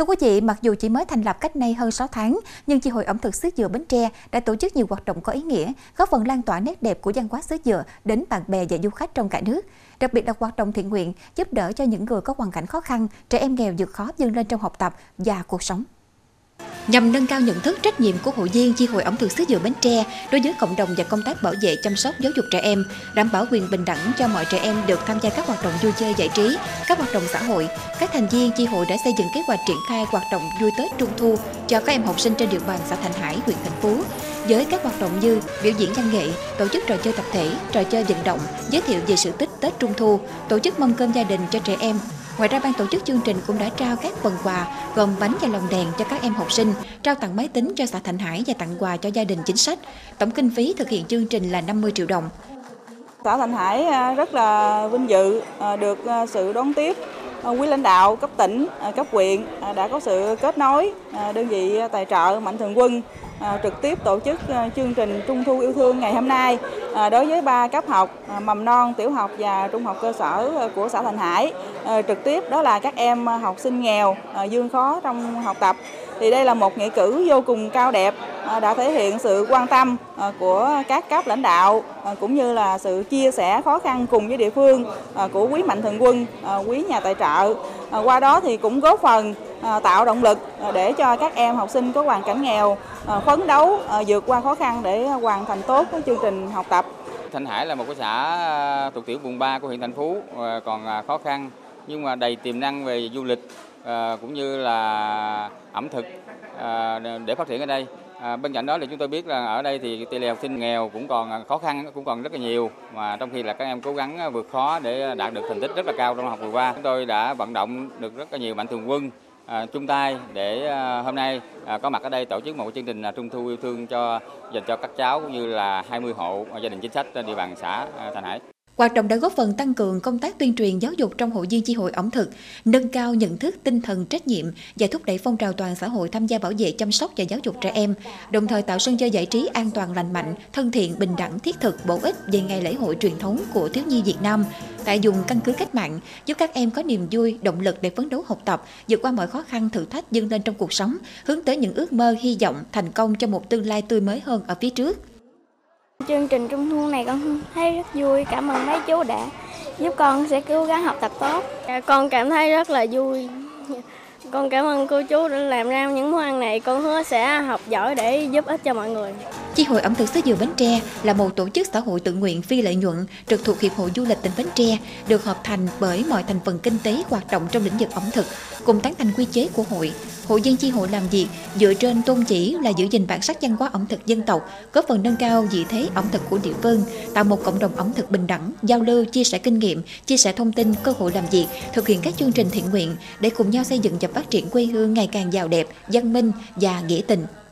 Thưa quý vị, mặc dù chỉ mới thành lập cách nay hơn 6 tháng, nhưng Chi hội ẩm thực xứ Dừa Bến Tre đã tổ chức nhiều hoạt động có ý nghĩa, góp phần lan tỏa nét đẹp của văn hóa xứ Dừa đến bạn bè và du khách trong cả nước. Đặc biệt là hoạt động thiện nguyện giúp đỡ cho những người có hoàn cảnh khó khăn, trẻ em nghèo vượt khó vươn lên trong học tập và cuộc sống nhằm nâng cao nhận thức trách nhiệm của hội viên chi hội ẩm thực xứ dừa Bến Tre đối với cộng đồng và công tác bảo vệ chăm sóc giáo dục trẻ em, đảm bảo quyền bình đẳng cho mọi trẻ em được tham gia các hoạt động vui chơi giải trí, các hoạt động xã hội. Các thành viên chi hội đã xây dựng kế hoạch triển khai hoạt động vui Tết Trung thu cho các em học sinh trên địa bàn xã Thành Hải, huyện Thành Phú với các hoạt động như biểu diễn văn nghệ, tổ chức trò chơi tập thể, trò chơi vận động, giới thiệu về sự tích Tết Trung thu, tổ chức mâm cơm gia đình cho trẻ em, Ngoài ra, ban tổ chức chương trình cũng đã trao các phần quà gồm bánh và lồng đèn cho các em học sinh, trao tặng máy tính cho xã Thành Hải và tặng quà cho gia đình chính sách. Tổng kinh phí thực hiện chương trình là 50 triệu đồng. Xã Thành Hải à, rất là vinh dự à, được à, sự đón tiếp quý lãnh đạo cấp tỉnh, cấp huyện đã có sự kết nối đơn vị tài trợ Mạnh Thường Quân À, trực tiếp tổ chức à, chương trình Trung thu yêu thương ngày hôm nay à, đối với ba cấp học mầm non, tiểu học và trung học cơ sở của xã Thành Hải. Trực tiếp đó là các em học sinh nghèo dương khó trong học tập. Thì đây là một nghĩa cử vô cùng cao đẹp đã thể hiện sự quan tâm của các cấp lãnh đạo cũng như là sự chia sẻ khó khăn cùng với địa phương của quý mạnh thường quân, quý nhà tài trợ. À, qua đó thì cũng góp phần à, tạo động lực à, để cho các em học sinh có hoàn cảnh nghèo phấn đấu vượt qua khó khăn để hoàn thành tốt cái chương trình học tập. Thanh Hải là một cái xã thuộc tiểu vùng 3 của huyện Thành Phú còn khó khăn, nhưng mà đầy tiềm năng về du lịch cũng như là ẩm thực để phát triển ở đây. À, bên cạnh đó thì chúng tôi biết là ở đây thì tỷ lệ học sinh nghèo cũng còn à, khó khăn cũng còn rất là nhiều mà trong khi là các em cố gắng à, vượt khó để đạt được thành tích rất là cao trong học vừa qua chúng tôi đã vận động được rất là nhiều mạnh thường quân à, chung tay để à, hôm nay à, có mặt ở đây tổ chức một chương trình à, trung thu yêu thương cho dành cho các cháu cũng như là 20 hộ à, gia đình chính sách trên địa bàn xã à, Thành Hải. Hoạt động đã góp phần tăng cường công tác tuyên truyền giáo dục trong hội viên chi hội ẩm thực, nâng cao nhận thức tinh thần trách nhiệm và thúc đẩy phong trào toàn xã hội tham gia bảo vệ chăm sóc và giáo dục trẻ em, đồng thời tạo sân chơi giải trí an toàn lành mạnh, thân thiện, bình đẳng, thiết thực, bổ ích về ngày lễ hội truyền thống của thiếu nhi Việt Nam tại dùng căn cứ cách mạng, giúp các em có niềm vui, động lực để phấn đấu học tập, vượt qua mọi khó khăn thử thách dâng lên trong cuộc sống, hướng tới những ước mơ, hy vọng, thành công cho một tương lai tươi mới hơn ở phía trước. Chương trình Trung thu này con thấy rất vui, cảm ơn mấy chú đã giúp con sẽ cố gắng học tập tốt. Dạ, con cảm thấy rất là vui. Con cảm ơn cô chú đã làm ra những món ăn này, con hứa sẽ học giỏi để giúp ích cho mọi người. Chi hội ẩm thực xứ Dừa Bến Tre là một tổ chức xã hội tự nguyện phi lợi nhuận trực thuộc Hiệp hội Du lịch tỉnh Bến Tre, được hợp thành bởi mọi thành phần kinh tế hoạt động trong lĩnh vực ẩm thực, cùng tán thành quy chế của hội. Hội dân chi hội làm việc dựa trên tôn chỉ là giữ gìn bản sắc văn hóa ẩm thực dân tộc, góp phần nâng cao vị thế ẩm thực của địa phương, tạo một cộng đồng ẩm thực bình đẳng, giao lưu, chia sẻ kinh nghiệm, chia sẻ thông tin, cơ hội làm việc, thực hiện các chương trình thiện nguyện để cùng nhau xây dựng và phát triển quê hương ngày càng giàu đẹp, văn minh và nghĩa tình.